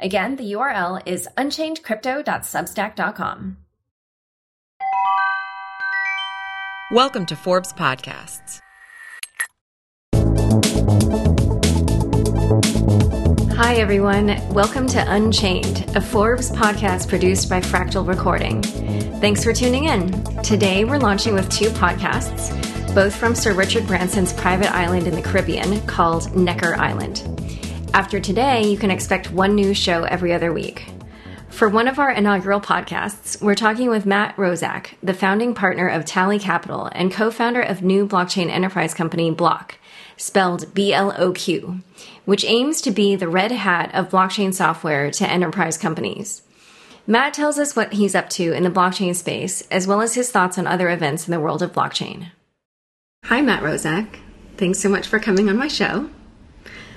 Again, the URL is unchainedcrypto.substack.com. Welcome to Forbes Podcasts. Hi, everyone. Welcome to Unchained, a Forbes podcast produced by Fractal Recording. Thanks for tuning in. Today, we're launching with two podcasts, both from Sir Richard Branson's private island in the Caribbean called Necker Island. After today, you can expect one new show every other week. For one of our inaugural podcasts, we're talking with Matt Roszak, the founding partner of Tally Capital and co founder of new blockchain enterprise company Bloq, spelled B L O Q, which aims to be the red hat of blockchain software to enterprise companies. Matt tells us what he's up to in the blockchain space, as well as his thoughts on other events in the world of blockchain. Hi, Matt Roszak. Thanks so much for coming on my show.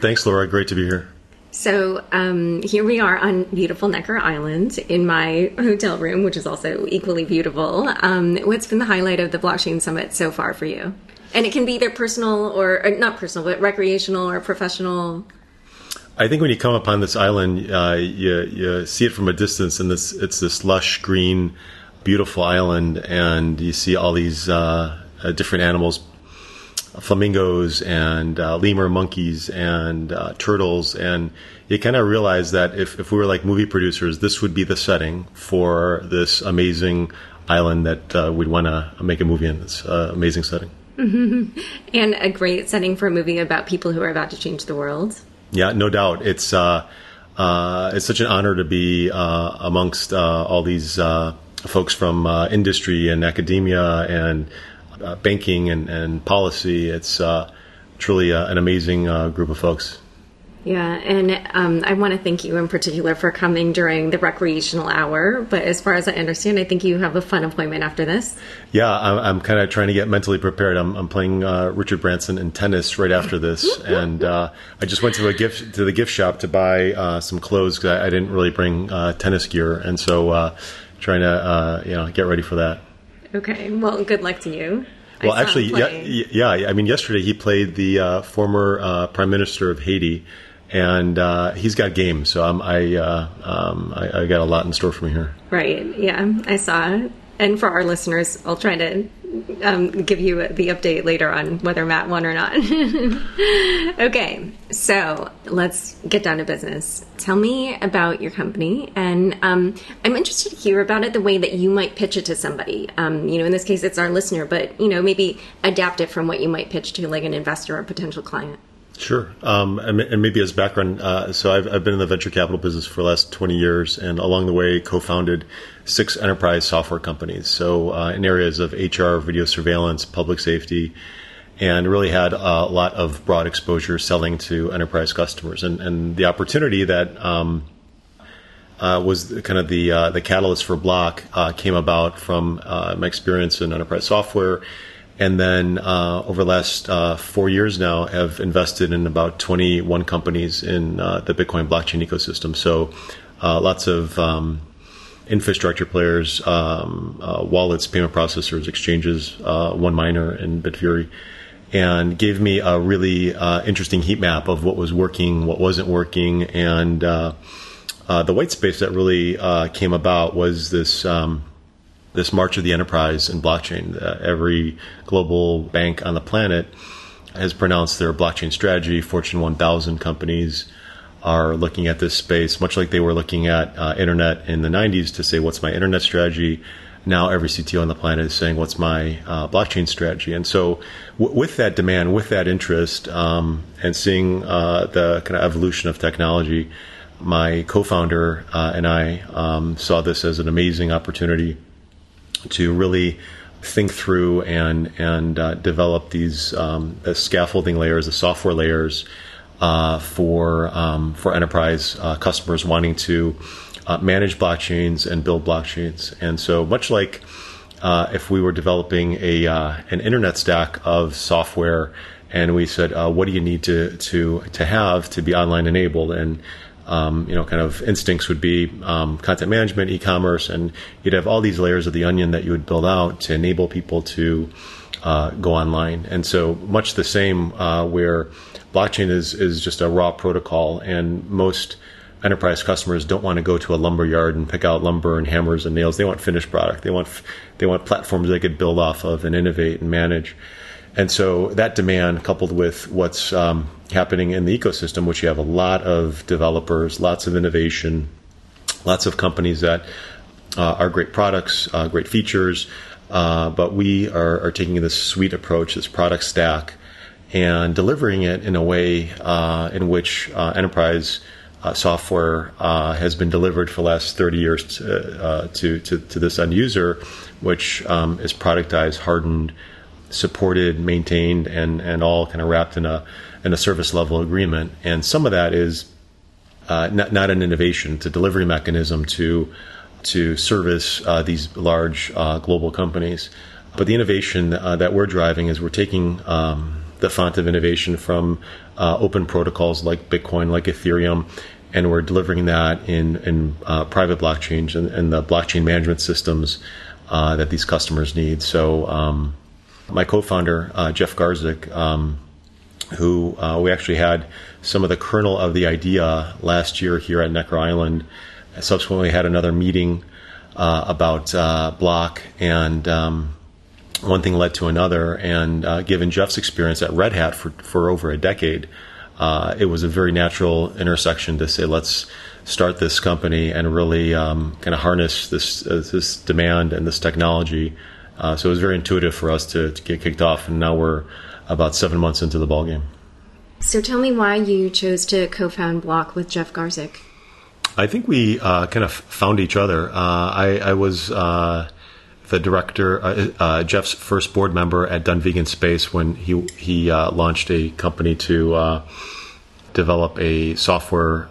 Thanks, Laura. Great to be here. So um, here we are on beautiful Necker Island in my hotel room, which is also equally beautiful. Um, what's been the highlight of the blockchain summit so far for you? And it can be either personal or, or not personal, but recreational or professional. I think when you come upon this island, uh, you, you see it from a distance, and this it's this lush green, beautiful island, and you see all these uh, uh, different animals flamingos and uh, lemur monkeys and uh, turtles. And you kind of realize that if, if we were like movie producers this would be the setting for this amazing island that uh, we'd want to make a movie in. This uh, amazing setting. And a great setting for a movie about people who are about to change the world. Yeah no doubt. It's uh, uh, it's such an honor to be amongst all these folks from industry and academia and uh, banking and, and policy. It's uh, truly uh, an amazing uh, group of folks. Yeah, and um, I want to thank you in particular for coming during the recreational hour. But as far as I understand, I think you have a fun appointment after this. Yeah, I'm, I'm kind of trying to get mentally prepared. I'm, I'm playing uh, Richard Branson in tennis right after this, and uh, I just went to a gift to the gift shop to buy uh, some clothes because I, I, didn't really bring uh, tennis gear, and so trying to you know get ready for that. Okay. Well, good luck to you. Well, actually, yeah, yeah. I mean, yesterday he played the uh, former uh, prime minister of Haiti, and uh, he's got game. So um, I, uh, um, I, I got a lot in store for me here. Right. Yeah, I saw. And for our listeners, I'll try to um, give you the update later on whether Matt won or not. okay, so let's get down to business. Tell me about your company, and um, I'm interested to hear about it the way that you might pitch it to somebody. Um, you know, in this case, it's our listener, but you know, maybe adapt it from what you might pitch to like an investor or potential client. Sure. Um, and, maybe as background, uh, so I've, I've, been in the venture capital business for the last 20 years and along the way co founded six enterprise software companies. So uh, in areas of HR, video surveillance, public safety, and really had a lot of broad exposure selling to enterprise customers. And, and the opportunity that um, uh, was kind of the, uh, the catalyst for Bloq uh, came about from uh, my experience in enterprise software and then uh, over the last uh, four years now have invested in about 21 companies in uh, the bitcoin blockchain ecosystem. So uh, lots of um, infrastructure players um, uh, wallets payment processors exchanges uh, one miner and bitfury and gave me a really interesting heat map of what was working what wasn't working and the white space that really came about was this um, this march of the enterprise and blockchain. Uh, every global bank on the planet has pronounced their blockchain strategy. Fortune 1000 companies are looking at this space, much like they were looking at uh, internet in the 90s to say, what's my internet strategy? Now every CTO on the planet is saying, what's my uh, blockchain strategy? And so, w- with that demand, with that interest, um, and seeing uh, the kind of evolution of technology, my co-founder uh, and I um, saw this as an amazing opportunity to really think through and and uh, develop these um, scaffolding layers, the software layers uh, for um, for enterprise uh, customers wanting to uh, manage blockchains and build blockchains. And so, much like uh, if we were developing a an internet stack of software, and we said, "What do you need to to to have to be online enabled?" and um, you know, kind of instincts would be um, content management, e-commerce, and you'd have all these layers of the onion that you would build out to enable people to uh, go online. And so, much the same uh, where blockchain is is just a raw protocol, and most enterprise customers don't want to go to a lumber yard and pick out lumber and hammers and nails. They want finished product. They want they want platforms they could build off of and innovate and manage. And so that demand, coupled with what's um, happening in the ecosystem, which you have a lot of developers, lots of innovation, lots of companies that uh, are great products, uh, great features, uh, but we are, are, taking this suite approach, this product stack, and delivering it in a way uh, in which uh, enterprise uh, software has been delivered for the last 30 years to, to, to, to, this end user, which um, is productized, hardened, supported, maintained, and, and all kind of wrapped in a, in a service level agreement. And some of that is uh, not, not an innovation, it's a delivery mechanism to, to service uh, these large uh, global companies. But the innovation that we're driving is we're taking um, the font of innovation from uh, open protocols like Bitcoin, like Ethereum, and we're delivering that in in uh, private blockchains and, and, the blockchain management systems uh, that these customers need. So, um, my co-founder uh, Jeff Garzik, um, who uh, we actually had some of the kernel of the idea last year here at Necker Island, subsequently had another meeting uh, about Bloq and. Um, one thing led to another, and uh, given Jeff's experience at Red Hat for, for over a decade, uh, it was a very natural intersection to say, let's start this company and really um, kind of harness this uh, this demand and this technology. Uh, so it was very intuitive for us to, to, get kicked off, and now we're about seven months into the ballgame. So tell me why you chose to co-found Bloq with Jeff Garzik. I think we uh, kind of found each other. Uh, I, I, was the director, uh, uh, Jeff's first board member at Dunvegan Space when he he uh, launched a company to uh, develop a software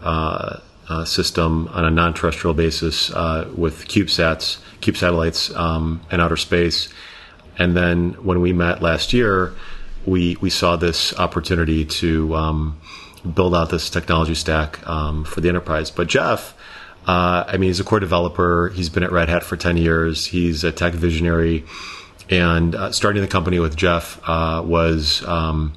uh, uh, system on a non-terrestrial basis with CubeSats, Cube satellites um, in outer space. And then when we met last year, we we saw this opportunity to um, build out this technology stack um, for the enterprise. But Jeff uh, I mean, he's a core developer. He's been at Red Hat for 10 years. He's a tech visionary. And uh, starting the company with Jeff uh, was um,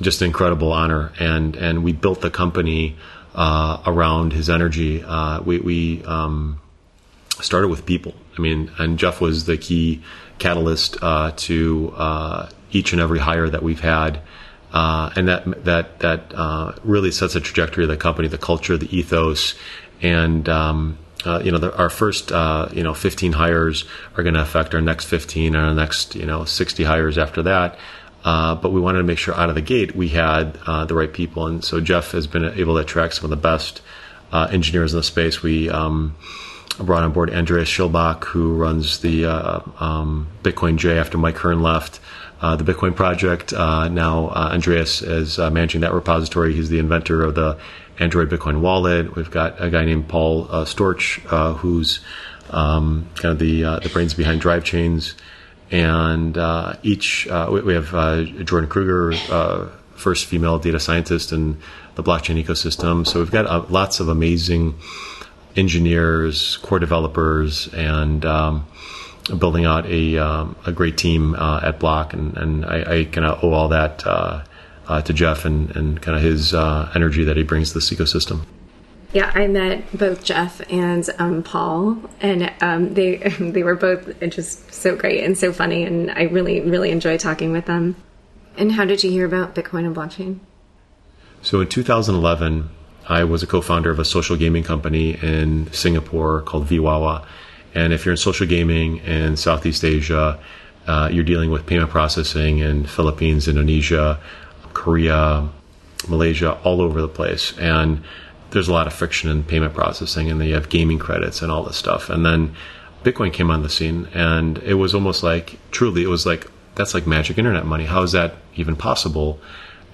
just an incredible honor. And, and we built the company uh, around his energy. Uh, we we um, started with people. I mean, and Jeff was the key catalyst uh, to each and every hire that we've had. Uh, and that that that uh, really sets the trajectory of the company, the culture, the ethos, and um, uh, you know the, our first uh, you know 15 hires are going to affect our next 15 and our next you know 60 hires after that. Uh, but we wanted to make sure out of the gate we had uh, the right people, and so Jeff has been able to attract some of the best uh, engineers in the space. We um, brought on board Andreas Schildbach, who runs the uh, um, bitcoinj after Mike Hearn left. Uh, the Bitcoin project. Now Andreas is managing that repository. He's the inventor of the Android Bitcoin wallet. We've got a guy named Paul Sztorc, who's um, kind of the the brains behind Drivechains. And each we, we, have uh, Jordan Kruger, first female data scientist in the blockchain ecosystem. So we've got lots of amazing engineers, core developers, and um, building out a um, a great team uh, at Bloq, and and I, I kind of owe all that uh, uh, to Jeff and and kind of his uh, energy that he brings to this ecosystem. Yeah, I met both Jeff and um, Paul, and um, they they were both just so great and so funny, and I really really enjoy talking with them. And how did you hear about Bitcoin and blockchain? So in 2011, I was a co-founder of a social gaming company in Singapore called VWawa and if you're in social gaming in Southeast Asia, uh, you're dealing with payment processing in Philippines, Indonesia, Korea, Malaysia, all over the place. And there's a lot of friction in payment processing, and then you have gaming credits and all this stuff. And then Bitcoin came on the scene, and it was almost like truly, it was like that's like magic internet money. How is that even possible?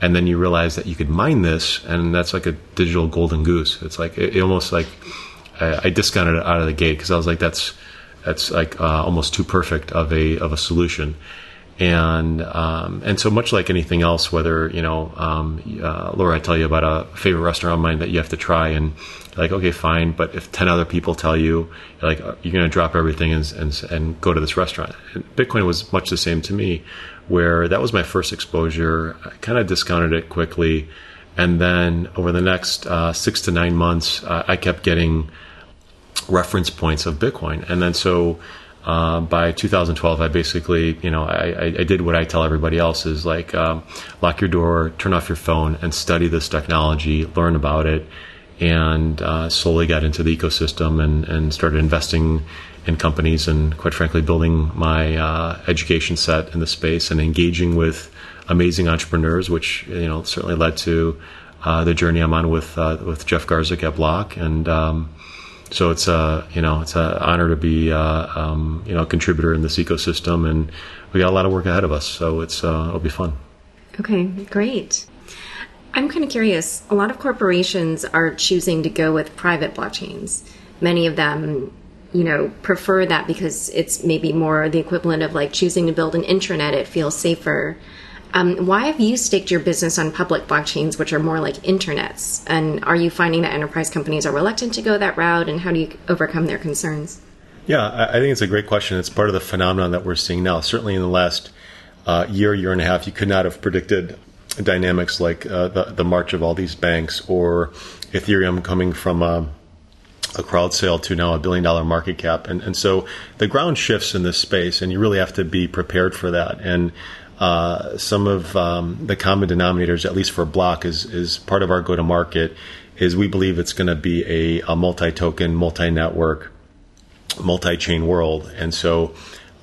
and then you realize that you could mine this, and that's like a digital golden goose. It's like it, it almost like I, I, discounted it out of the gate because I was like, that's that's like uh, almost too perfect of a of a solution. And um, and so much like anything else, whether you know, um, uh, Laura, I tell you about a favorite restaurant of mine that you have to try, and like, okay, fine, but if ten other people tell you, like, you're going to drop everything and, and and go to this restaurant. Bitcoin was much the same to me, where that was my first exposure. I kind of discounted it quickly, and then over the next uh, six to nine months, uh, I kept getting reference points of Bitcoin, and then so uh, by 2012, I basically, you know, I, I, did what I tell everybody else is like, um, lock your door, turn off your phone, and study this technology, learn about it, and uh, slowly got into the ecosystem and, and started investing in companies and, quite frankly, building my uh, education set in the space and engaging with amazing entrepreneurs, which you know certainly led to uh, the journey I'm on with uh, with Jeff Garzik at Bloq and. Um, so it's a you know it's an honor to be uh, um, you know a contributor in this ecosystem, and we got a lot of work ahead of us. So it's uh, it'll be fun. Okay, great. I'm kind of curious. A lot of corporations are choosing to go with private blockchains. Many of them, you know, prefer that because it's maybe more the equivalent of like choosing to build an intranet. It feels safer. Um, why have you staked your business on public blockchains, which are more like internets? And are you finding that enterprise companies are reluctant to go that route? And how do you overcome their concerns? Yeah, I think it's a great question. It's part of the phenomenon that we're seeing now. Certainly in the last uh, year, year and a half, you could not have predicted dynamics like uh, the, the march of all these banks or Ethereum coming from a, a crowd sale to now a billion dollar market cap. And, and so the ground shifts in this space, and you really have to be prepared for that. And uh, some of um, the common denominators, at least for Bloq, is is part of our go to market. Is we believe it's going to be a, a multi token, multi network, multi chain world, and so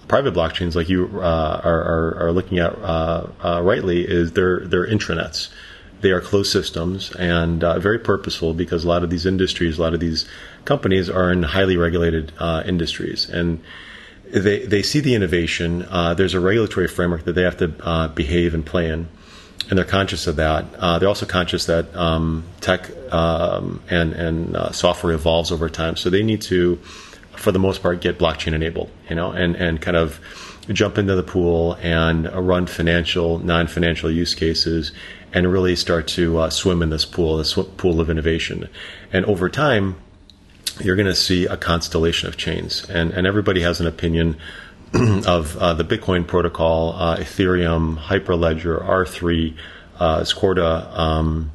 private blockchains, like you uh, are, are, are, looking at uh, uh, rightly, is they're they're intranets. They are closed systems and uh, very purposeful because a lot of these industries, a lot of these companies are in highly regulated industries and they they see the innovation. Uh, there's a regulatory framework that they have to uh, behave and play in, and they're conscious of that. Uh, they're also conscious that um, tech um, and and uh, software evolves over time, so they need to, for the most part, get blockchain enabled. You know, and and kind of jump into the pool and run financial, non-financial use cases, and really start to uh, swim in this pool, this pool of innovation. And over time, you're going to see a constellation of chains, and and everybody has an opinion of uh, the Bitcoin protocol, uh, Ethereum, Hyperledger, R3, uh, Corda. Um,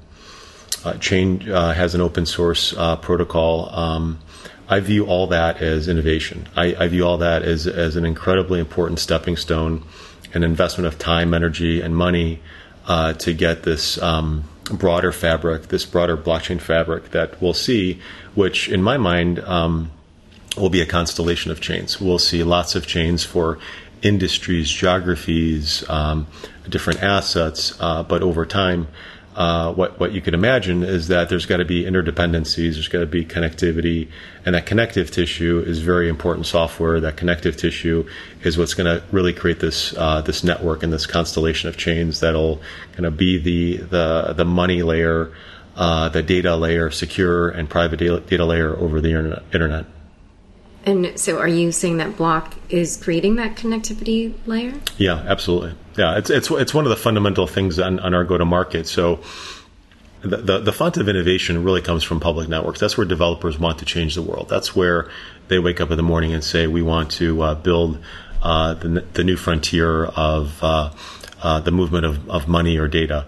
uh, chain uh, has an open source uh, protocol. Um, I view all that as innovation. I, I, view all that as, as an incredibly important stepping stone, an investment of time, energy, and money to get this um, broader fabric, this broader blockchain fabric that we'll see, which in my mind um, will be a constellation of chains. We'll see lots of chains for industries, geographies, um, different assets, uh, but over time, uh, what what you could imagine is that there's got to be interdependencies, there's got to be connectivity, and that connective tissue is very important software. That connective tissue is what's going to really create this uh, this network and this constellation of chains that'll kind of be the the the money layer, uh, the data layer, secure and private data layer over the internet. And so, are you saying that Bloq is creating that connectivity layer? Yeah, absolutely. Yeah, it's it's it's one of the fundamental things on, on our go to market. So, the, the, the font of innovation really comes from public networks. That's where developers want to change the world. That's where they wake up in the morning and say, "We want to uh, build uh, the the new frontier of uh, uh the movement of, of money or data."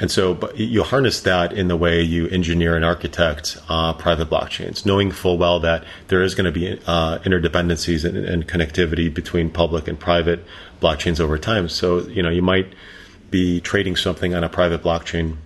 And so you harness that in the way you engineer and architect uh, private blockchains, knowing full well that there is going to be uh, interdependencies and, and, connectivity between public and private blockchains over time. So, you know, you might be trading something on a private blockchain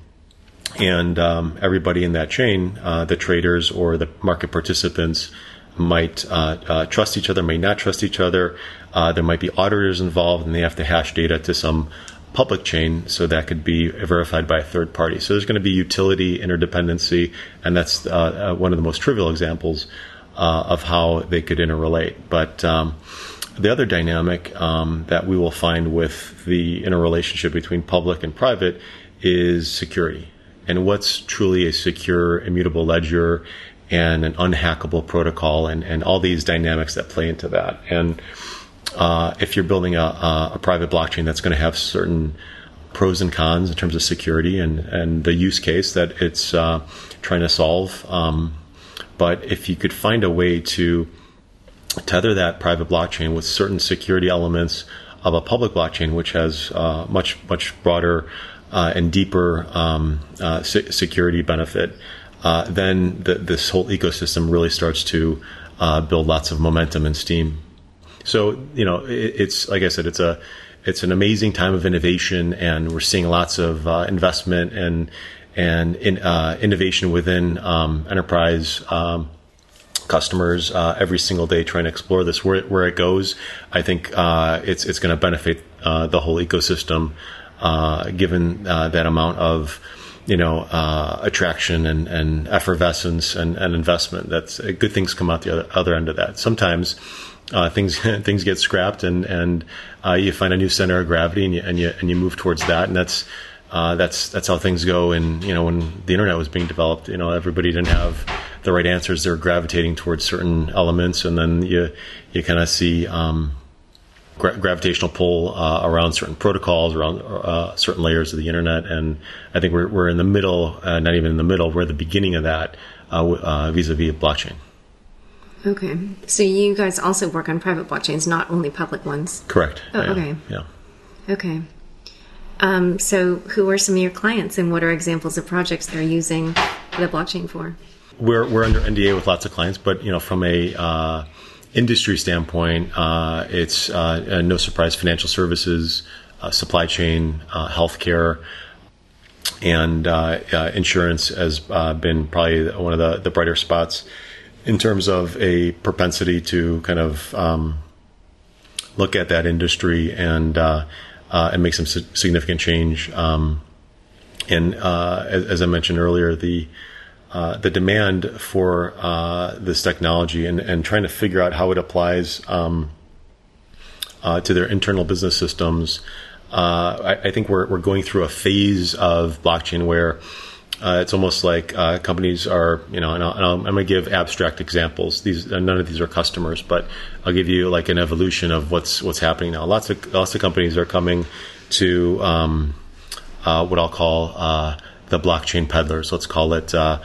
and um, everybody in that chain, uh, the traders or the market participants, might uh, uh, trust each other, may not trust each other. Uh, there might be auditors involved, and they have to hash data to some public chain so that could be verified by a third party. So there's going to be utility interdependency, and that's uh, uh, one of the most trivial examples of how they could interrelate. But um, the other dynamic um, that we will find with the interrelationship between public and private is security and what's truly a secure, immutable ledger and an unhackable protocol and, and all these dynamics that play into that. And uh, if you're building a, a, private blockchain that's going to have certain pros and cons in terms of security and, and the use case that it's uh, trying to solve. Um, but if you could find a way to tether that private blockchain with certain security elements of a public blockchain, which has uh, much much broader uh, and deeper um, uh, se- security benefit, uh, then the, this whole ecosystem really starts to uh, build lots of momentum and steam. So you know, it, it's like I said, it's a it's an amazing time of innovation, and we're seeing lots of uh, investment and and in, innovation within um, enterprise. Um, customers uh, every single day trying to explore this. Where, where it goes, I think uh, it's it's going to benefit uh, the whole ecosystem, uh, given uh, that amount of you know uh, attraction and, and effervescence and, and, investment. That's good things come out the other, other end of that. Sometimes. things things get scrapped and and you find a new center of gravity and you and you and you move towards that and that's that's that's how things go. And you know, when the internet was being developed, you know, everybody didn't have the right answers. They're gravitating towards certain elements, and then you you kind of see um, gra- gravitational pull uh, around certain protocols, around uh, certain layers of the internet. And I think we're we're in the middle, uh, not even in the middle. We're at the beginning of that uh, uh, vis-a-vis blockchain. Okay, so you guys also work on private blockchains, not only public ones. Correct. Oh, okay. Yeah. Okay. Um, so, who are some of your clients, and what are examples of projects they're using the blockchain for? We're we're under NDA with lots of clients, but you know, from a uh, industry standpoint, uh, it's uh, no surprise financial services, uh, supply chain, uh, healthcare, and uh, insurance has been probably one of the, the brighter spots in terms of a propensity to kind of um, look at that industry and and make some significant change. Um, and as, as, I mentioned earlier, the uh, the demand for uh, this technology and, and trying to figure out how it applies um, uh, to their internal business systems. Uh, I, I, think we're, we're going through a phase of blockchain where uh, it's almost like companies are, you know, and, i am going to give abstract examples. These none of these are customers, but I'll give you like an evolution of what's what's happening now. Lots of lots of companies are coming to um, what I'll call the blockchain peddlers. Let's call it, uh,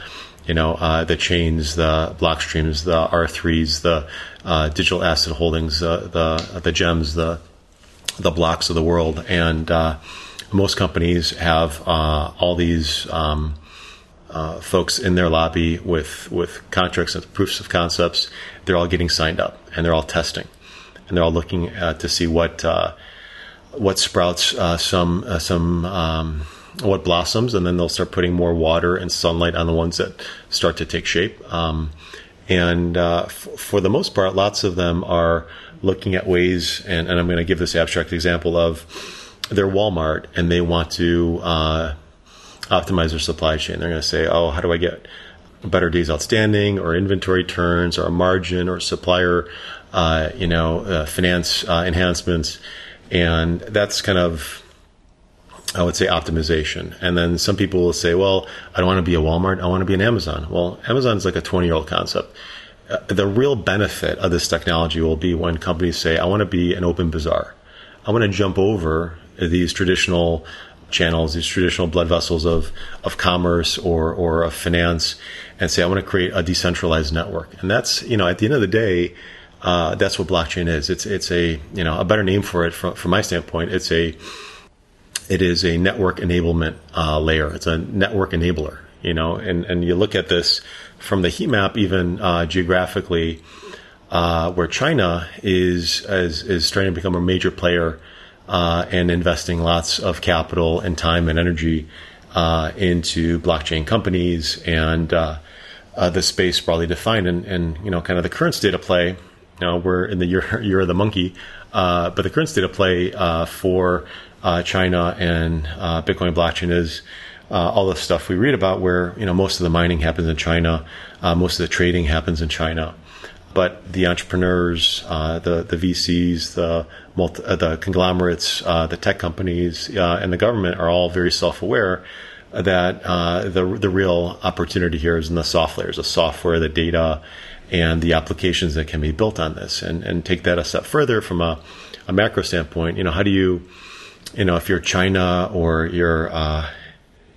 you know, uh, the chains, the Blockstreams, the R threes, the digital asset holdings, the the gems, the the blocks of the world, and most companies have all these. Um, uh, folks in their lobby with with contracts and proofs of concepts. They're all getting signed up and they're all testing, and they're all looking uh, to see what uh, what sprouts uh, some uh, some. Um, what blossoms, and then they'll start putting more water and sunlight on the ones that start to take shape. Um, and uh, f- for the most part, lots of them are looking at ways, and, and I'm going to give this abstract example of their Walmart, and they want to uh, optimize their supply chain. They're going to say, oh, how do I get better days outstanding or inventory turns or a margin or supplier, uh, you know, uh, finance uh, enhancements. And that's kind of, I would say, optimization. And then some people will say, well, I don't want to be a Walmart. I want to be an Amazon. Well, Amazon is like a 20 year old concept. Uh, the real benefit of this technology will be when companies say, I want to be an open bazaar. I want to jump over these traditional channels, these traditional blood vessels of, of commerce or, or of finance, and say, I want to create a decentralized network. And that's, you know, at the end of the day, uh, that's what blockchain is. It's, it's a, you know, a better name for it from, from my standpoint. It's a, it is a network enablement uh, layer. It's a network enabler, you know, and, and you look at this from the heat map, even uh, geographically, uh, where China is, is, is starting to become a major player uh, and investing lots of capital and time and energy uh, into blockchain companies and uh, uh the space broadly defined. And, and, you know, kind of the current state of play. You know, we're in the year, year of the monkey, uh, but the current state of play uh, China and Bitcoin blockchain is. all the stuff we read about, where you know most of the mining happens in China, most of the trading happens in China, but the entrepreneurs, uh, the the VCs, the multi, uh, the conglomerates, uh, the tech companies, uh, and the government are all very self aware that uh, the the real opportunity here is in the soft layers, the software, the data, and the applications that can be built on this. And and take that a step further from a, a macro standpoint. You know, how do you, you know, if you're China or you're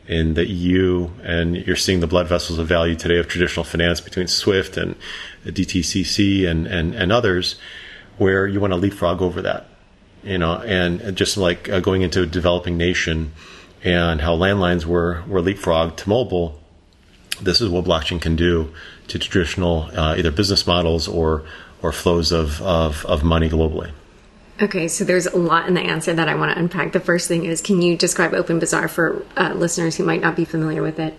in the EU, and you're seeing the blood vessels of value today of traditional finance between SWIFT and DTCC and, and, and others, where you want to leapfrog over that, you know, and just like uh, going into a developing nation and how landlines were, were leapfrogged to mobile, this is what blockchain can do to traditional uh, either business models or, or flows of, of, of money globally. Okay, so there's a lot in the answer that I want to unpack. The first thing is can you describe Open Bazaar for uh, listeners who might not be familiar with it?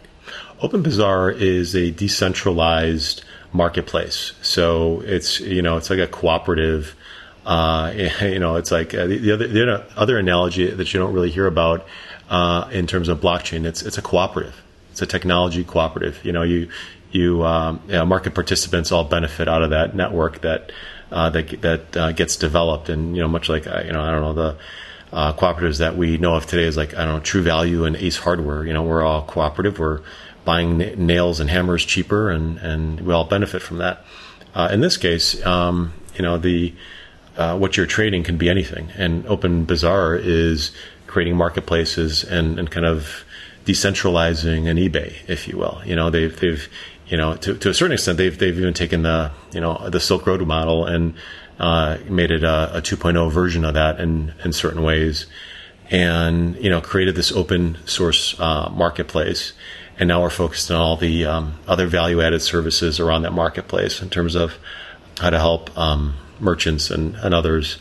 Open Bazaar is a decentralized marketplace. So it's, you know, it's like a cooperative. Uh, you know, it's like uh, the, the, other the other analogy that you don't really hear about uh, in terms of blockchain. It's it's a cooperative. It's a technology cooperative. You know, you you, um, you know, market participants all benefit out of that network that uh, that that uh, gets developed. And you know, much like uh, you know, I don't know the uh, cooperatives that we know of today is like I don't know True Value and Ace Hardware. You know, we're all cooperative. We're buying n- nails and hammers cheaper, and and we all benefit from that. Uh, in this case, um, you know the uh, what you're trading can be anything, and Open Bazaar is creating marketplaces and, and kind of decentralizing an eBay, if you will. You know, they've they've you know, to, to a certain extent, they've they've even taken the you know the Silk Road model and uh, made it a, a 2.0 version of that in in certain ways, and you know created this open source uh, marketplace. And now we're focused on all the um, other value added services around that marketplace in terms of how to help um, merchants and, and others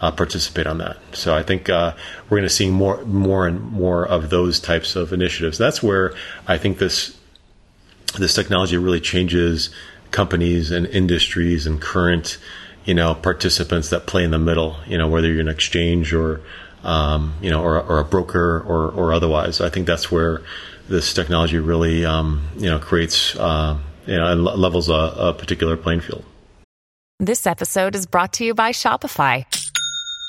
uh, participate on that. So I think uh, we're going to see more, more and more of those types of initiatives. That's where I think this this technology really changes companies and industries and current, you know, participants that play in the middle. You know, whether you're an exchange or, um, you know, or, or, a broker or, or otherwise. I think that's where this technology really, um, you know, creates, uh, you know, and levels a, a particular playing field. This episode is brought to you by Shopify.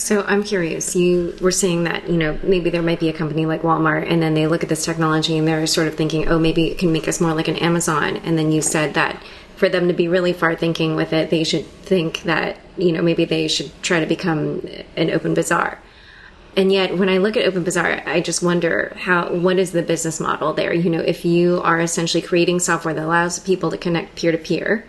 So I'm curious. You were saying that you know maybe there might be a company like Walmart, and then they look at this technology and they're sort of thinking, oh, maybe it can make us more like an Amazon. And then you said that for them to be really far thinking with it, they should think that you know maybe they should try to become an OpenBazaar. And yet, when I look at OpenBazaar, I just wonder how what is the business model there? You know, if you are essentially creating software that allows people to connect peer to peer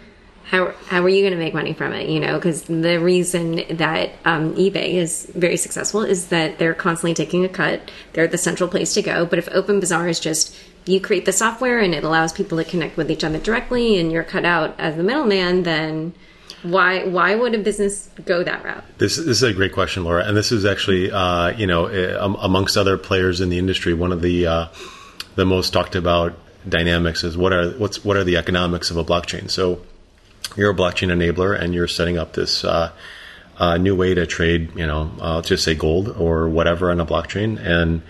how how are you going to make money from it? You know, because the reason that um, eBay is very successful is that they're constantly taking a cut. They're the central place to go. But if OpenBazaar is just you create the software and it allows people to connect with each other directly, and you're cut out as the middleman, then why why would a business go that route? This, this is a great question, Laura, and this is actually uh, you know eh, amongst other players in the industry, one of the uh, the most talked about dynamics is what are what's what are the economics of a blockchain. So you're a blockchain enabler and you're setting up this uh, uh, new way to trade, you know, uh, just say gold or whatever on a blockchain. And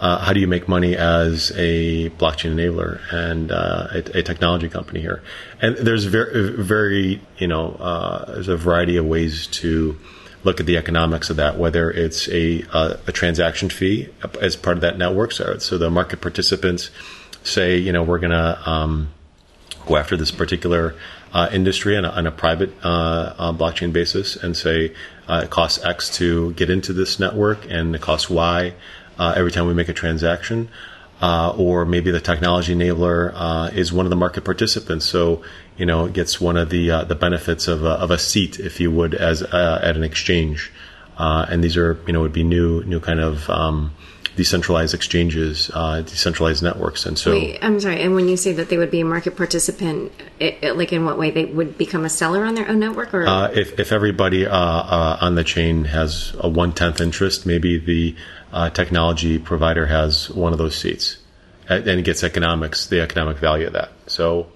uh, how do you make money as a blockchain enabler and uh, a, a, technology company here? And there's very, very, you know, uh, there's a variety of ways to look at the economics of that, whether it's a, a transaction fee as part of that network. So, so the market participants say, you know, we're going to um, go after this particular uh, industry on a, on a private uh, uh, blockchain basis and say uh, it costs X to get into this network and it costs Y uh, every time we make a transaction. Or maybe the technology enabler is one of the market participants, so you know it gets one of the the benefits of a, of a seat, if you would, as at an exchange. and these are you know would be new new kind of um, decentralized exchanges, uh, decentralized networks, and so. Wait, I'm sorry. And when you say that they would be a market participant, it, it, like in what way they would become a seller on their own network, or uh, if if everybody uh, uh, on the chain has a one tenth interest, maybe the uh, technology provider has one of those seats, and gets economics, the economic value of that. So,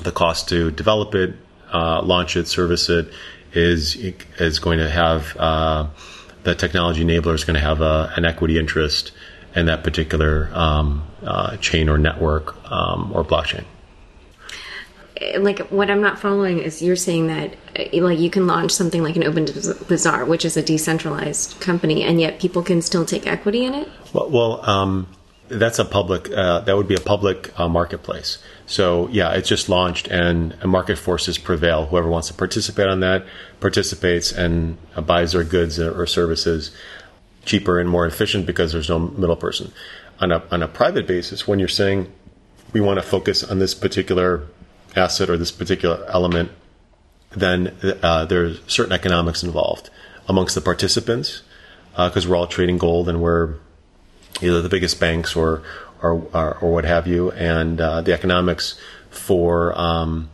the cost to develop it, launch it, service it, is is going to have the technology enabler is going to have a, an equity interest in that particular um, uh, chain or network um, or blockchain. Like what I'm not following is you're saying that uh, like you can launch something like an Open Bazaar, which is a decentralized company, and yet people can still take equity in it. Well, well um, that's a public. Uh, that would be a public uh, marketplace. So yeah, it's just launched, and market forces prevail. Whoever wants to participate on that participates and uh, buys their goods or services cheaper and more efficient because there's no middle person. On a on a private basis, when you're saying we want to focus on this particular asset or this particular element, then uh, there's certain economics involved amongst the participants because uh, we're all trading gold and we're either the biggest banks or or, or, or what have you, and uh, the economics for um,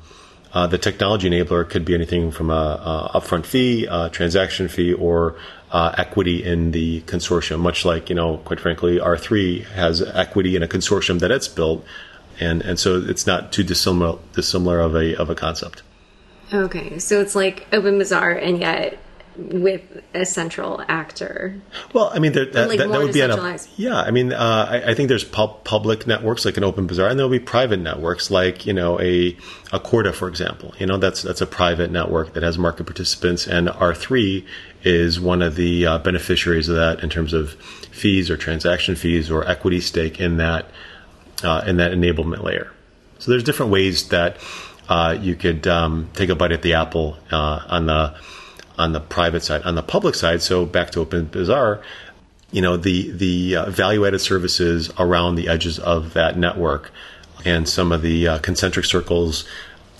uh, the technology enabler could be anything from a, a upfront fee, a transaction fee, or uh, equity in the consortium. Much like you know, quite frankly, R three has equity in a consortium that it's built, and and so it's not too dissimilar dissimilar of a of a concept. Okay, so it's like Open Bazaar, and yet with a central actor. Well, I mean, there, that, like that, that, would be a, yeah. I mean, uh, I, I, think there's pub, public networks like an Open Bazaar, and there'll be private networks like you know a a Corda, for example. You know, that's that's a private network that has market participants, and R three is one of the uh, beneficiaries of that in terms of fees or transaction fees or equity stake in that uh, in that enablement layer. So there's different ways that uh, you could um, take a bite at the apple uh, on the on the private side. On the public side, so back to Open Bazaar, you know, the, the uh, value added services around the edges of that network and some of the uh, concentric circles,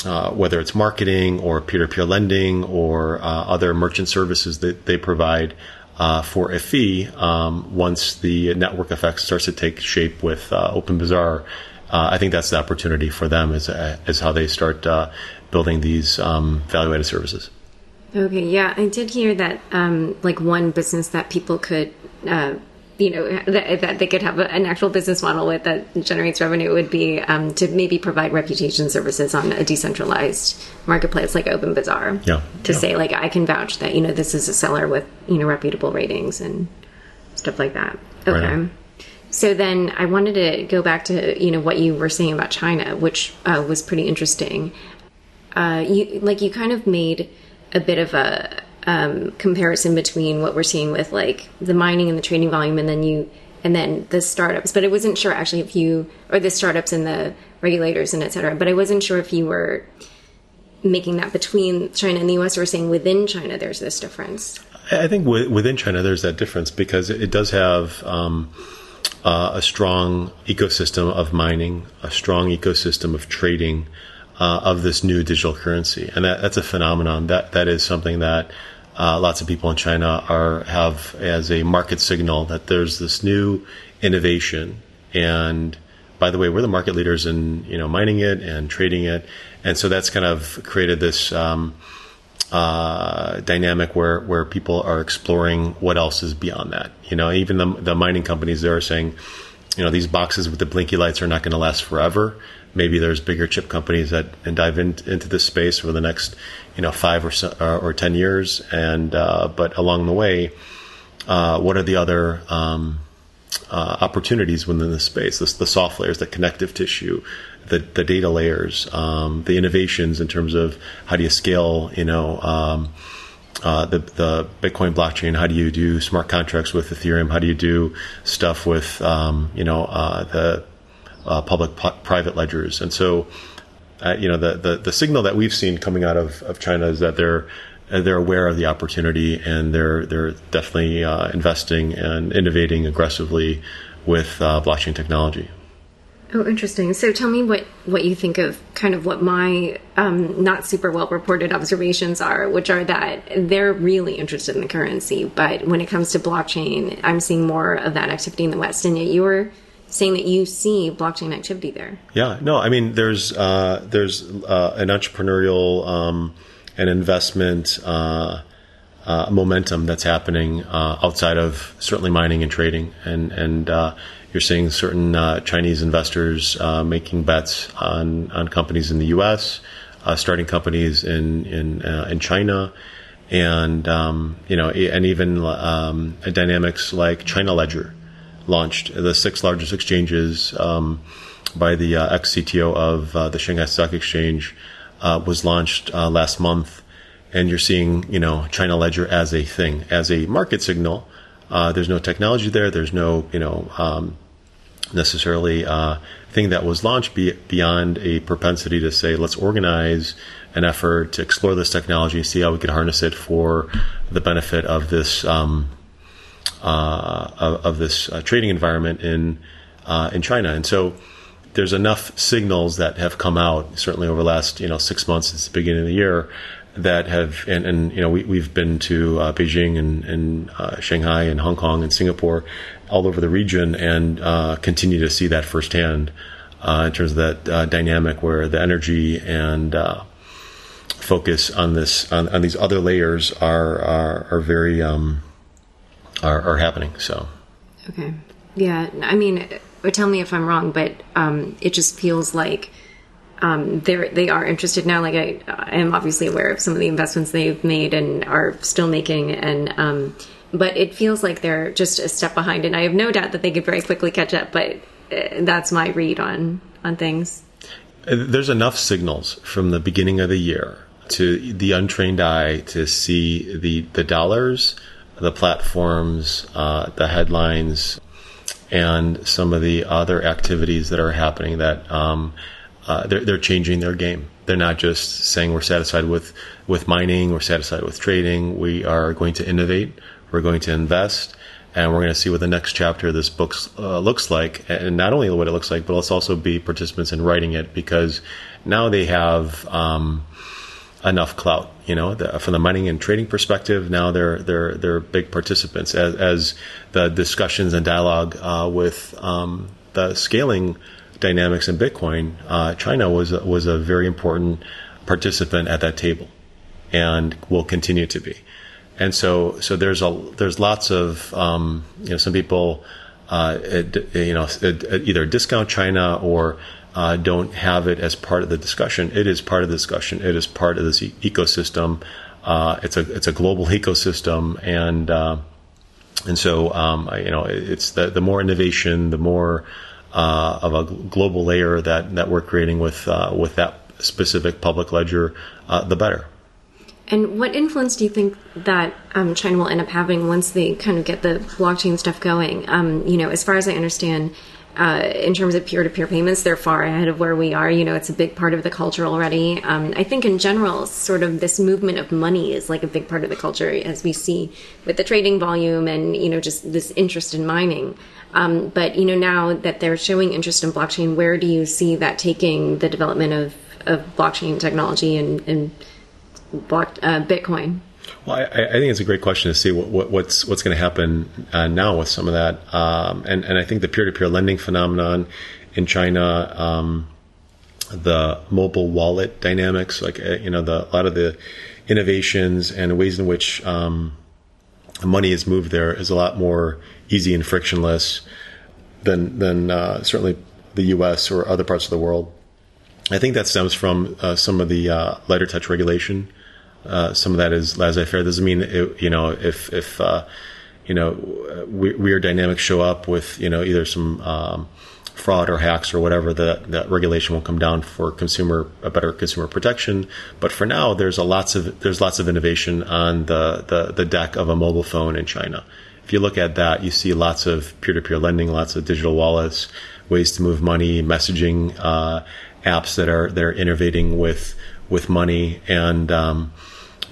uh, whether it's marketing or peer to peer lending or uh, other merchant services that they provide. Uh, for a fee, um, once the network effect starts to take shape with uh, Open Bazaar, I think that's the opportunity for them is, how they start building these um, value added services. Okay, yeah, I did hear that, um, like one business that people could, uh, you know, that, that, they could have an actual business model with that generates revenue would be um, to maybe provide reputation services on a decentralized marketplace like Open Bazaar. Yeah. To yeah. say like I can vouch that you know this is a seller with you know reputable ratings and stuff like that. Okay. Right so then I wanted to go back to you know what you were saying about China, which uh, was pretty interesting. Uh, you like you kind of made a bit of a um, comparison between what we're seeing with like the mining and the trading volume, and then you and then the startups. But I wasn't sure actually if you or the startups and the regulators and et cetera. But I wasn't sure if you were making that between China and the U.S. or saying within China there's this difference. I think within China there's that difference because it does have. Um, uh, a strong ecosystem of mining, a strong ecosystem of trading, uh, of this new digital currency, and that, that's a phenomenon. That that is something that uh, lots of people in China are have as a market signal that there's this new innovation. And by the way, we're the market leaders in you know mining it and trading it, and so that's kind of created this. Um, uh, dynamic where where people are exploring what else is beyond that. You know, even the the mining companies they are saying, you know, these boxes with the blinky lights are not going to last forever maybe there's bigger chip companies that and dive in, into this space for the next you know five or so, or, or ten years. And uh, but along the way, uh, what are the other um, uh, opportunities within this space? The soft layers, the connective tissue, the the data layers, um, the innovations in terms of how do you scale, you know. Um, uh, the the Bitcoin blockchain. How do you do smart contracts with Ethereum? How do you do stuff with um, you know uh, the uh, public private ledgers. And so, uh, you know, the, the, the signal that we've seen coming out of, of China is that they're uh, they're aware of the opportunity and they're they're definitely uh, investing and innovating aggressively with uh, blockchain technology. Oh, interesting. So tell me what, what you think of kind of what my um, not super well reported observations are, which are that they're really interested in the currency, but when it comes to blockchain, I'm seeing more of that activity in the West. And yet you were saying that you see blockchain activity there. Yeah, no, I mean there's uh, there's uh, an entrepreneurial um, and investment uh, uh momentum that's happening uh, outside of certainly mining and trading, and and uh, you're seeing certain Chinese investors making bets on on companies in the U.S., starting companies in in in China. And um, you know, and even um, dynamics like China Ledger, launched, the six largest exchanges um, by the uh, ex CTO of uh, the Shanghai Stock Exchange uh, was launched uh, last month, and you're seeing you know China Ledger as a thing, as a market signal. Uh, there's no technology there. There's no you know um, necessarily uh, thing that was launched be- beyond a propensity to say let's organize an effort to explore this technology, see how we could harness it for the benefit of this. Um, uh, of, of, this uh, trading environment in uh, in China, and so there's enough signals that have come out certainly over the last you know six months since the beginning of the year that have and, and you know we, have been to uh, Beijing and, and Shanghai and Hong Kong and Singapore all over the region and continue to see that firsthand in terms of that dynamic where the energy and focus on this on, on, these other layers are are, are very um, are, are happening. So, okay, yeah. I mean, tell me if I'm wrong, but um, it just feels like um, they they are interested now. Like I, I, am obviously aware of some of the investments they've made and are still making, and um, but it feels like they're just a step behind. And I have no doubt that they could very quickly catch up. But uh, that's my read on on things. There's enough signals from the beginning of the year to the untrained eye to see the the dollars the platforms, uh, the headlines, and some of the other activities that are happening that um, uh, they're, they're changing their game. They're not just saying we're satisfied with, with mining, we're satisfied with trading. We are going to innovate, we're going to invest, and we're going to see what the next chapter of this book uh, looks like. And not only what it looks like, but let's also be participants in writing it because now they have. Um, enough clout. You know, the, from the mining and trading perspective, now they're they're they're big participants as, as the discussions and dialogue uh, with um, the scaling dynamics in Bitcoin. Uh, China was was a very important participant at that table, and will continue to be. And so, so there's a there's lots of um, you know some people uh, you know either discount China or uh, don't have it as part of the discussion. It is part of the discussion. It is part of this e- ecosystem. Uh, it's a it's a global ecosystem, and uh, and so um, you know it's the the more innovation, the more uh, of a global layer that that we're creating with uh, with that specific public ledger, uh, the better. And what influence do you think that um, China will end up having once they kind of get the blockchain stuff going? Um, you know, as far as I understand, uh, in terms of peer-to-peer payments, they're far ahead of where we are. You know, it's a big part of the culture already. Um, I think in general, sort of this movement of money is like a big part of the culture, as we see with the trading volume and you know just this interest in mining. Um, but you know, now that they're showing interest in blockchain, where do you see that taking the development of, of blockchain technology and, and block, uh, Bitcoin? Well, I, I, think it's a great question to see what, what, what's what's going to happen uh, now with some of that, um, and and I think the peer to peer lending phenomenon in China, um, the mobile wallet dynamics, like uh, you know, the a lot of the innovations and ways in which um, money is moved there is a lot more easy and frictionless than than uh, certainly the U.S. or other parts of the world. I think that stems from uh, some of the uh, lighter touch regulation uh, some of that is laissez-faire. Doesn't mean it, you know if if uh, you know weird dynamics show up with you know either some um, fraud or hacks or whatever that that regulation will come down for consumer a better consumer protection. But for now, there's a lots of there's lots of innovation on the the, the deck of a mobile phone in China. If you look at that, you see lots of peer-to-peer lending, lots of digital wallets, ways to move money, messaging uh, apps that are that are innovating with with money and um,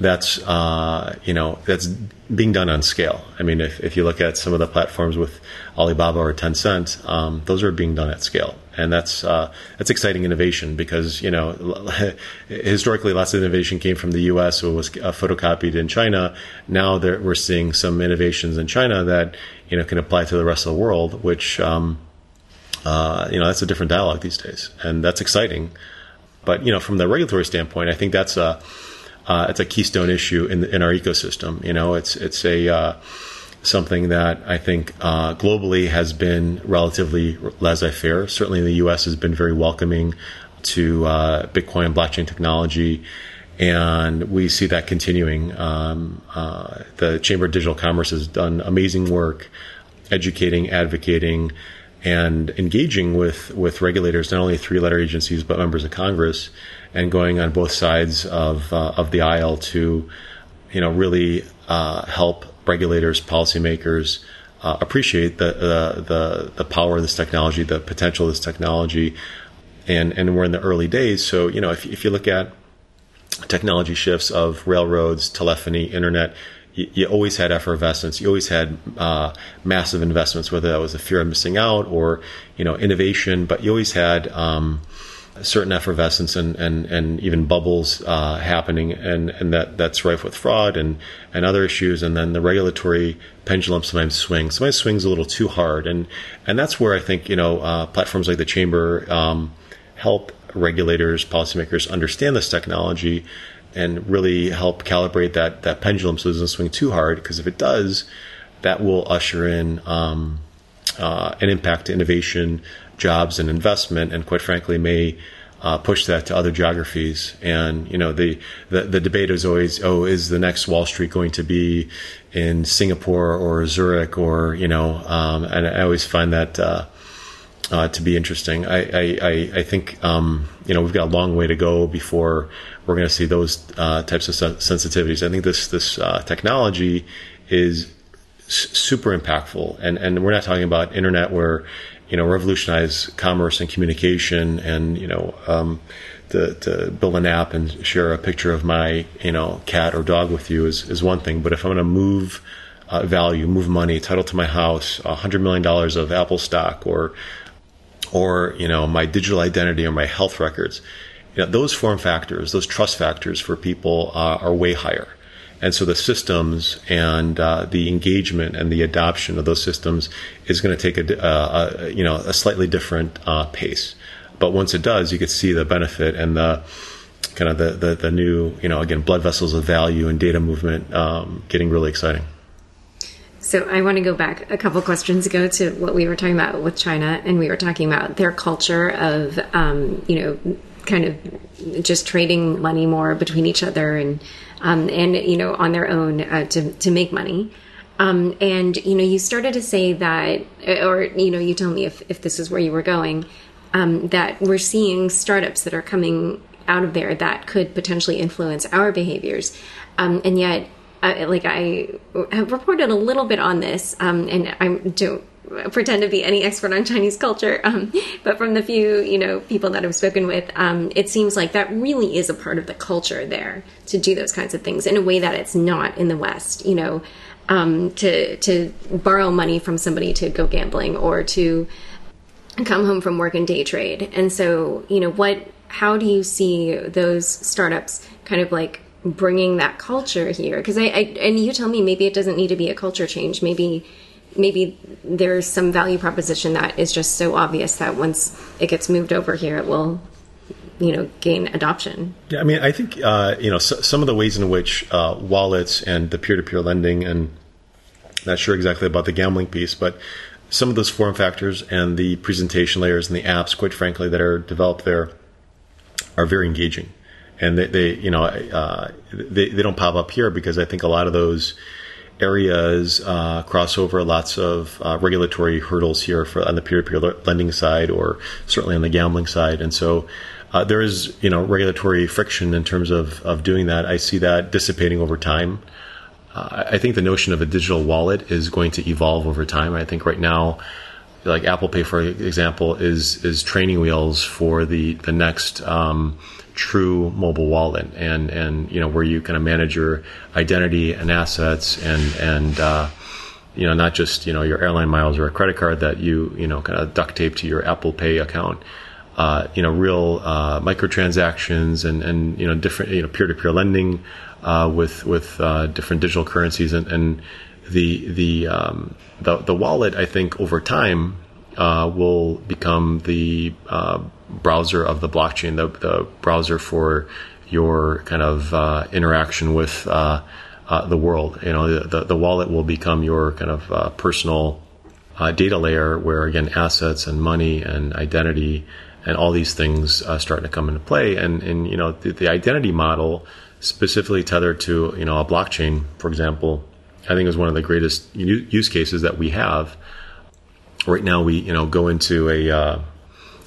that's uh, you know that's being done on scale. I mean, if, if you look at some of the platforms with Alibaba or Tencent, um, those are being done at scale, and that's uh, that's exciting innovation because you know historically lots of innovation came from the U.S. or was uh, photocopied in China. Now we're seeing some innovations in China that you know can apply to the rest of the world, which um, uh, you know that's a different dialogue these days, and that's exciting. But you know, from the regulatory standpoint, I think that's a uh, it's a keystone issue in in our ecosystem. You know, it's it's a uh, something that I think uh, globally has been relatively laissez-faire. Certainly, in the U.S. has been very welcoming to uh, Bitcoin and blockchain technology, and we see that continuing. Um, uh, the Chamber of Digital Commerce has done amazing work educating, advocating and engaging with, with regulators, not only three letter agencies, but members of Congress, and going on both sides of, uh, of the aisle to, you know, really uh, help regulators, policymakers uh, appreciate the, the, the, the power of this technology, the potential of this technology. And, and we're in the early days. So, you know, if, if you look at technology shifts of railroads, telephony, internet, you, always had effervescence. You always had uh, massive investments, whether that was a fear of missing out or you know innovation. But you always had um, certain effervescence and, and, and even bubbles uh, happening, and, and that that's rife with fraud and, and other issues. And then the regulatory pendulum sometimes swings. Sometimes swings a little too hard, and and that's where I think you know uh, platforms like the chamber um, help regulators, policymakers understand this technology and really help calibrate that that pendulum so it doesn't swing too hard. Because if it does, that will usher in um, uh, an impact to innovation, jobs, and investment, and quite frankly, may uh, push that to other geographies. And you know, the, the, the debate is always, oh, is the next Wall Street going to be in Singapore or Zurich or you know? Um, and I always find that. Uh, uh, to be interesting. I, I, I think um, you know we've got a long way to go before we're going to see those uh, types of sensitivities. I think this this uh, technology is super impactful, and and we're not talking about internet where you know revolutionize commerce and communication, and you know. Um, to, to build an app and share a picture of my you know cat or dog with you is, is one thing but if i'm going to move uh, value move money title to my house $100 million of apple stock or or you know my digital identity or my health records you know, those form factors those trust factors for people uh, are way higher and so the systems and uh, the engagement and the adoption of those systems is going to take a, uh, a, you know a slightly different uh, pace. But once it does you can see the benefit and the kind of the, the, the new you know again blood vessels of value and data movement um, getting really exciting. So I want to go back a couple questions ago to what we were talking about with China, and we were talking about their culture of, um, you know, kind of just trading money more between each other and, um, and you know, on their own uh, to to make money. Um, and you know, you started to say that, or you know, you tell me if if this is where you were going, um, that we're seeing startups that are coming out of there that could potentially influence our behaviors, um, and yet uh, like I have reported a little bit on this, um, and I don't pretend to be any expert on Chinese culture, um, but from the few you know people that I've spoken with, um, it seems like that really is a part of the culture there to do those kinds of things in a way that it's not in the West. You know, um, to to borrow money from somebody to go gambling or to come home from work and day trade. And so, you know, what? How do you see those startups kind of like bringing that culture here because I, I, and you tell me maybe it doesn't need to be a culture change maybe maybe there's some value proposition that is just so obvious that once it gets moved over here it will you know gain adoption. Yeah i mean i think uh, you know so, some of the ways in which uh, wallets and the peer-to-peer lending and not sure exactly about the gambling piece but some of those form factors and the presentation layers and the apps quite frankly that are developed there are very engaging. And they, they you know uh, they, they don't pop up here because I think a lot of those areas uh, cross over lots of uh, regulatory hurdles here for on the peer-to-peer lending side or certainly on the gambling side. And so uh, there is you know regulatory friction in terms of, of doing that. I see that dissipating over time. Uh, I think the notion of a digital wallet is going to evolve over time. I think right now like Apple Pay, for example, is is training wheels for the the next um, true mobile wallet, and and you know where you kind of manage your identity and assets, and and uh, you know not just you know your airline miles or a credit card that you you know kind of duct tape to your Apple Pay account. Uh, you know, real uh, microtransactions and, and you know different you know peer to peer lending uh, with with uh, different digital currencies and, and the the um, the the wallet I think over time uh, will become the uh, browser of the blockchain, the, the browser for your kind of uh, interaction with uh, uh, the world. You know, the, the, wallet will become your kind of uh, personal data layer, where again assets and money and identity and all these things starting to come into play. And and you know the, the identity model specifically tethered to you know a blockchain, for example I think is one of the greatest use cases that we have. Right now, we you know go into a uh,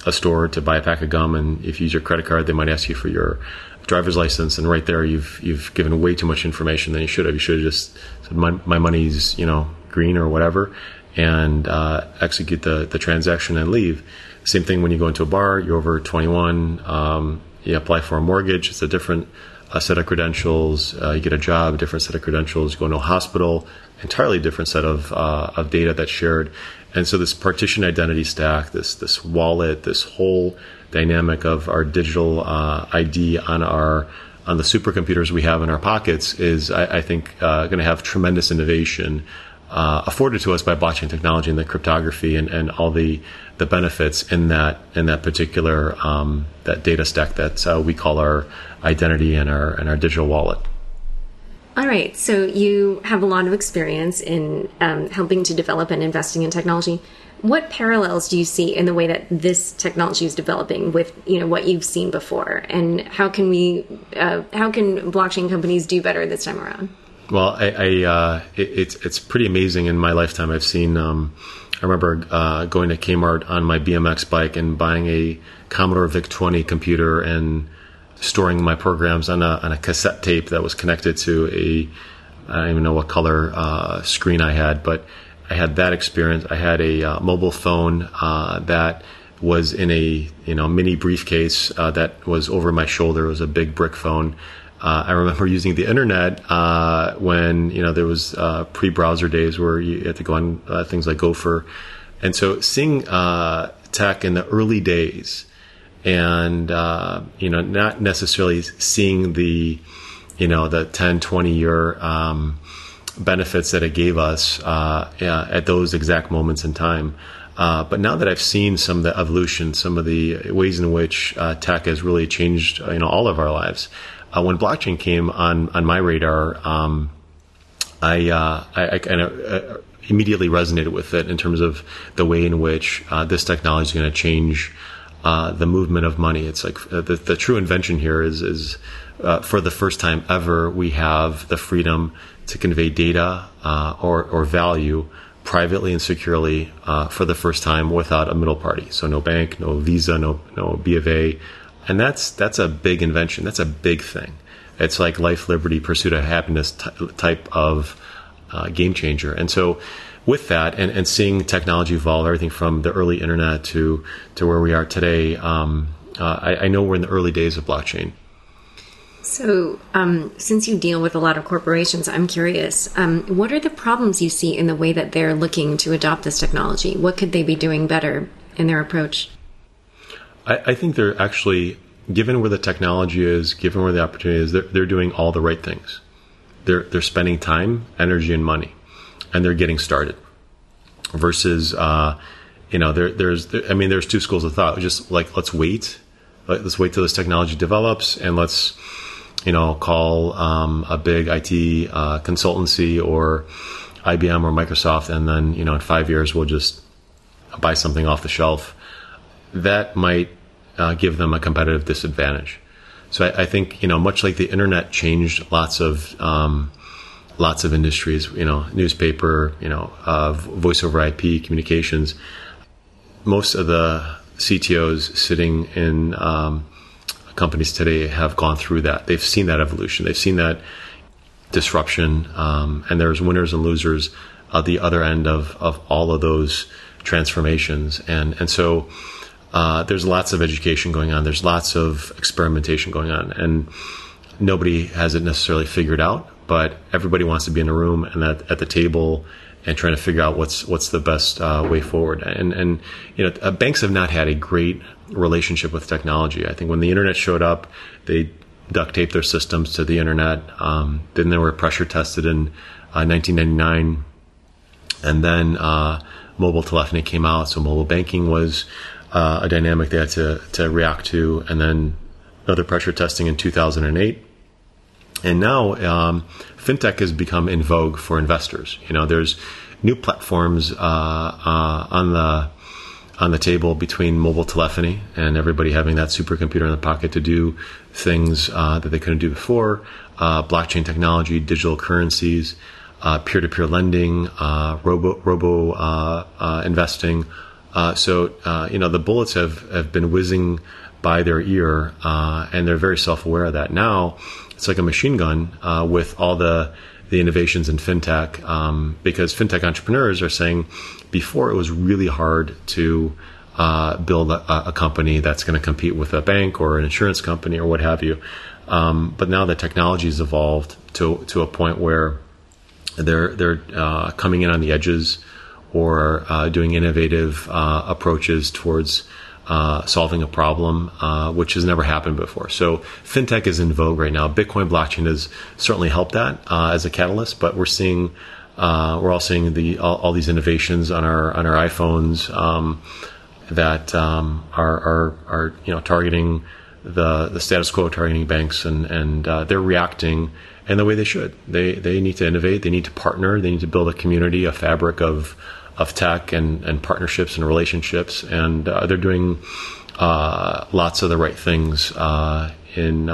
a store to buy a pack of gum, and if you use your credit card, they might ask you for your driver's license, and right there, you've you've given way too much information than you should have. You should have just said my my money's you know green or whatever, and uh, execute the the transaction and leave. Same thing when you go into a bar. You're over 21. Um, you apply for a mortgage. It's a different a set of credentials. Uh, you get a job, different set of credentials. You go into a hospital, entirely different set of uh, of data that's shared. And so this partition identity stack, this this wallet, this whole dynamic of our digital uh, ID on our on the supercomputers we have in our pockets is, I, I think, uh, going to have tremendous innovation uh, afforded to us by blockchain technology and the cryptography and, and all the the benefits in that in that particular um, that data stack that uh, we call our identity and our and our digital wallet. All right, so you have a lot of experience in um, helping to develop and investing in technology. What parallels do you see in the way that this technology is developing with you know what you've seen before, and how can we uh, how can blockchain companies do better this time around? Well, I, I uh, it, it's it's pretty amazing. In my lifetime, I've seen. Um, I remember uh, going to Kmart on my BMX bike and buying a Commodore VIC 20 computer and storing my programs on a, on a cassette tape that was connected to a I don't even know what color uh, screen I had, but I had that experience. I had a uh, mobile phone uh, that was in a you know mini briefcase uh, that was over my shoulder. It was a big brick phone. Uh, I remember using the internet uh, when you know there was pre-browser days where you had to go on things like Gopher, and so seeing tech in the early days and uh, you know not necessarily seeing the you know the 10 20 year um, benefits that it gave us uh, at those exact moments in time uh, but now that I've seen some of the evolution, some of the ways in which uh, tech has really changed, you know, all of our lives. Uh, when blockchain came on on my radar, um, I, uh, I, I kind of immediately resonated with it in terms of the way in which this technology is going to change uh, the movement of money. It's like uh, the, the true invention here is is uh, for the first time ever we have the freedom to convey data uh, or or value privately and securely uh, for the first time without a middle party. So no bank, no Visa, no no B of A, and that's that's a big invention. That's a big thing. It's like life, liberty, pursuit of happiness t- type of game changer. And so with that and, and seeing technology evolve, everything from the early internet to to where we are today, um, uh, I, I, know we're in the early days of blockchain. So, um, since you deal with a lot of corporations, I'm curious, um, what are the problems you see in the way that they're looking to adopt this technology? What could they be doing better in their approach? I, I think they're actually, given where the technology is, given where the opportunity is, they're, they're doing all the right things. They're, they're spending time, energy, and money and they're getting started. Versus, uh, you know, there, there's, there, I mean, there's two schools of thought. Just like let's wait, let's wait till this technology develops, and let's, you know, call um, a big IT uh, consultancy or IBM or Microsoft, and then you know, in five years we'll just buy something off the shelf. That might uh, give them a competitive disadvantage. So I, I, think you know, much like the internet changed lots of um, lots of industries, you know, newspaper, you know, uh, voice over IP communications. Most of the CTOs sitting in um, companies today have gone through that. They've seen that evolution. They've seen that disruption, um, and there's winners and losers at the other end of, of all of those transformations. And, and so uh, there's lots of education going on. There's lots of experimentation going on. And nobody has it necessarily figured out, but everybody wants to be in a room and at, at the table and trying to figure out what's what's the best uh, way forward. And and you know, uh, banks have not had a great relationship with technology. I think when the internet showed up, they duct taped their systems to the internet. Um, then they were pressure tested in uh, 1999, and then uh, mobile telephony came out. So mobile banking was uh, a dynamic they had to to react to, and then another pressure testing in 2008. And now um, fintech has become in vogue for investors. You know, there's new platforms uh, uh, on the on the table between mobile telephony and everybody having that supercomputer in the pocket to do things uh, that they couldn't do before, uh, blockchain technology, digital currencies, uh, peer-to-peer lending, uh, robo robo investing. so you know the bullets have have been whizzing by their ear, and they're very self-aware of that now it's like a machine gun uh, with all the the innovations in fintech um, because fintech entrepreneurs are saying before it was really hard to uh, build a, a, company that's going to compete with a bank or an insurance company or what have you. Um, but now the technology has evolved to to a point where they're they're uh, coming in on the edges or uh, doing innovative uh, approaches towards uh, solving a problem, uh, which has never happened before. So fintech is in vogue right now. Bitcoin blockchain has certainly helped that uh, as a catalyst, but we're seeing uh, we're all seeing the all, all, these innovations on our on our iPhones um, that um, are, are are you know targeting the the status quo, targeting banks, and and uh, they're reacting in the way they should. They they need to innovate. They need to partner. They need to build a community, a fabric of of tech and, and partnerships and relationships, and uh, they're doing uh, lots of the right things uh, in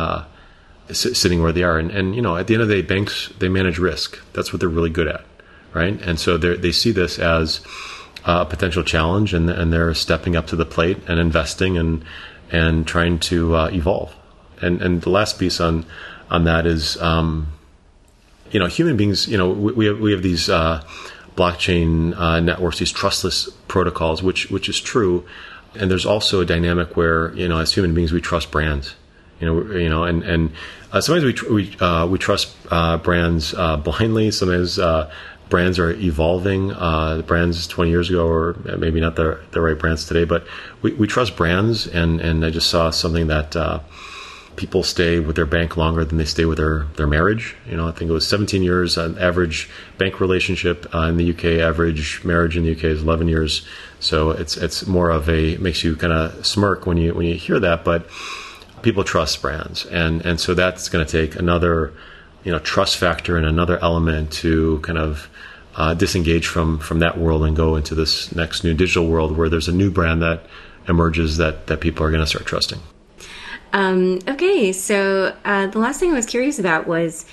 sitting where they are. And, and you know, at the end of the day, banks they manage risk. That's what they're really good at, right? And so they see this as a potential challenge, and, and they're stepping up to the plate and investing and and trying to uh, evolve. And and the last piece on on that is. Um, you know, human beings. You know, we, we have we have these uh, blockchain uh, networks, these trustless protocols, which which is true. And there's also a dynamic where you know, as human beings, we trust brands. You know, you know, and and uh, sometimes we tr- we uh, we trust uh, brands uh, blindly. Sometimes uh, brands are evolving. the brands 20 years ago, or maybe not the the right brands today, but we, we trust brands. And and I just saw something that people stay with their bank longer than they stay with their, their marriage. You know, I think it was 17 years on average bank relationship uh, in the UK. Average marriage in the UK is 11 years. So it's it's more of a makes you kind of smirk when you when you hear that. But people trust brands, and and so that's going to take another you know trust factor and another element to kind of uh, disengage from from that world and go into this next new digital world where there's a new brand that emerges that that people are going to start trusting. Um, okay, so uh, the last thing I was curious about was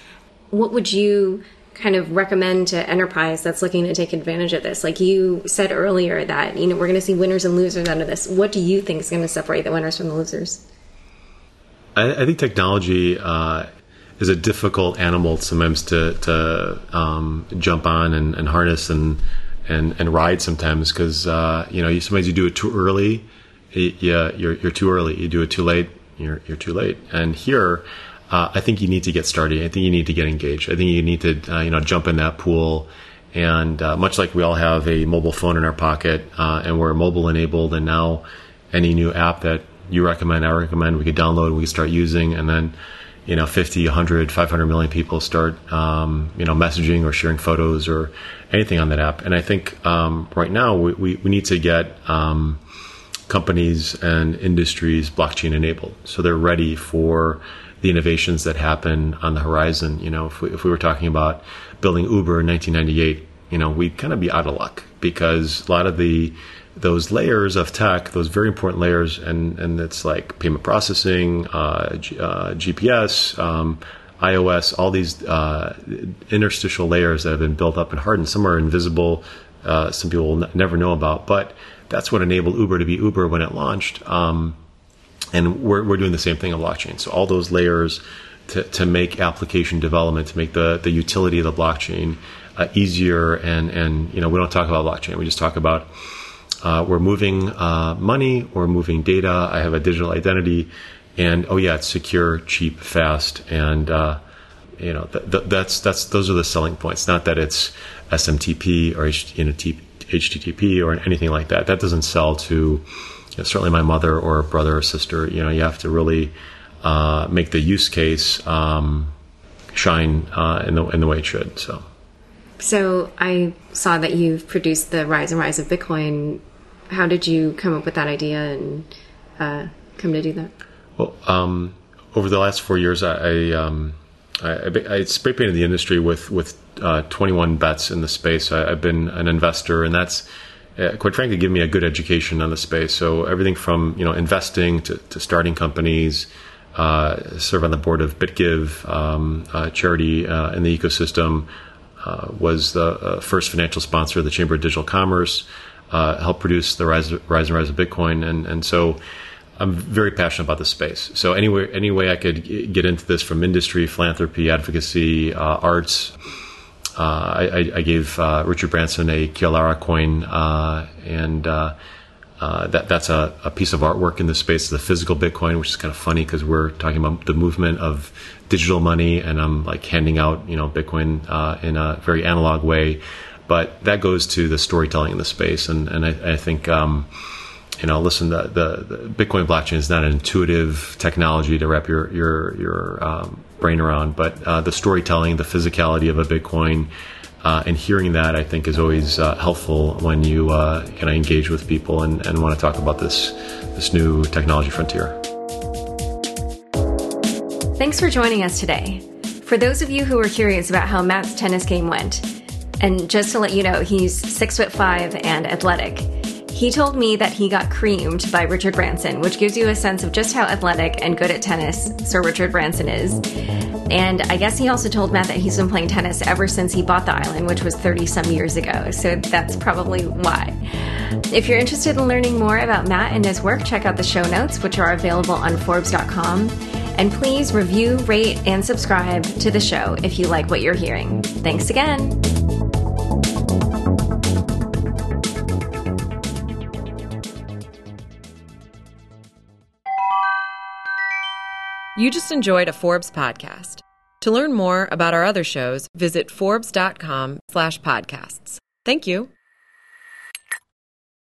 what would you kind of recommend to enterprise that's looking to take advantage of this? Like you said earlier that you know we're going to see winners and losers out of this. What do you think is going to separate the winners from the losers? I, I think technology uh, is a difficult animal sometimes to to um, jump on and, and, harness and and and ride sometimes because uh, you know sometimes you do it too early. Yeah, you're you're too early. You do it too late you're, you're too late. And here, uh, I think you need to get started. I think you need to get engaged. I think you need to, uh, you know, jump in that pool. And uh, much like we all have a mobile phone in our pocket, uh, and we're mobile enabled, and now any new app that you recommend, I recommend, we could download, we could start using, and then, you know, 50, 100, 500 million people start, um, you know, messaging or sharing photos or anything on that app. And I think um, right now we, we, we, need to get um, companies and industries blockchain enabled. So they're ready for the innovations that happen on the horizon. You know, if we, if we were talking about building Uber in 1998, you know, we'd kind of be out of luck because a lot of the those layers of tech, those very important layers, and and it's like payment processing, uh, G, uh, GPS, um, iOS, all these uh, interstitial layers that have been built up and hardened. Some are invisible. Uh, some people will n- never know about, but that's what enabled Uber to be Uber when it launched. Um, and we're, we're doing the same thing on blockchain. So all those layers to, to make application development, to make the, the utility of the blockchain uh, easier. And and you know we don't talk about blockchain. We just talk about uh, we're moving uh, money, we're moving data. I have a digital identity, and oh yeah, it's secure, cheap, fast, and uh, you know th- th- that's that's those are the selling points. Not that it's SMTP or you know, HTTP or anything like that. That doesn't sell to you know, certainly my mother or brother or sister. You know, you have to really uh, make the use case um, shine uh, in the in the way it should. So. So I saw that you've produced the Rise and Rise of Bitcoin. How did you come up with that idea and uh, come to do that? Well, um, over the last four years, I, I, um, I, I spray painted the industry with with uh, 21 bets in the space. I, have been an investor, and that's uh, quite frankly given me a good education on the space. So everything from you know investing to, to starting companies. Uh, serve on the board of BitGive, um, charity uh, in the ecosystem. Uh, was the uh, first financial sponsor of the Chamber of Digital Commerce. Uh, helped produce the rise, rise and rise of Bitcoin, and and so I'm very passionate about this space. So anyway, any way I could get into this from industry, philanthropy, advocacy, uh, arts. Uh, I, I, gave uh, Richard Branson a Kialara coin, and uh, that that's a, a, piece of artwork in the space of the physical Bitcoin, which is kind of funny because we're talking about the movement of digital money, and I'm like handing out you know Bitcoin in a very analog way. But that goes to the storytelling in the space, and and I, I think. Um, you know, listen, the, the, the, Bitcoin blockchain is not an intuitive technology to wrap your your your um, brain around, but uh, the storytelling, the physicality of a Bitcoin, uh, and hearing that, I think, is always uh, helpful when you uh, kind of engage with people and, and want to talk about this this new technology frontier. Thanks for joining us today. For those of you who are curious about how Matt's tennis game went, and just to let you know, he's six foot five and athletic. He told me that he got creamed by Richard Branson, which gives you a sense of just how athletic and good at tennis Sir Richard Branson is. And I guess he also told Matt that he's been playing tennis ever since he bought the island, which was 30 some years ago. So that's probably why. If you're interested in learning more about Matt and his work, check out the show notes, which are available on Forbes.com. And please review, rate, and subscribe to the show if you like what you're hearing. Thanks again. You just enjoyed a Forbes podcast. To learn more about our other shows, visit forbes.com/podcasts. Thank you.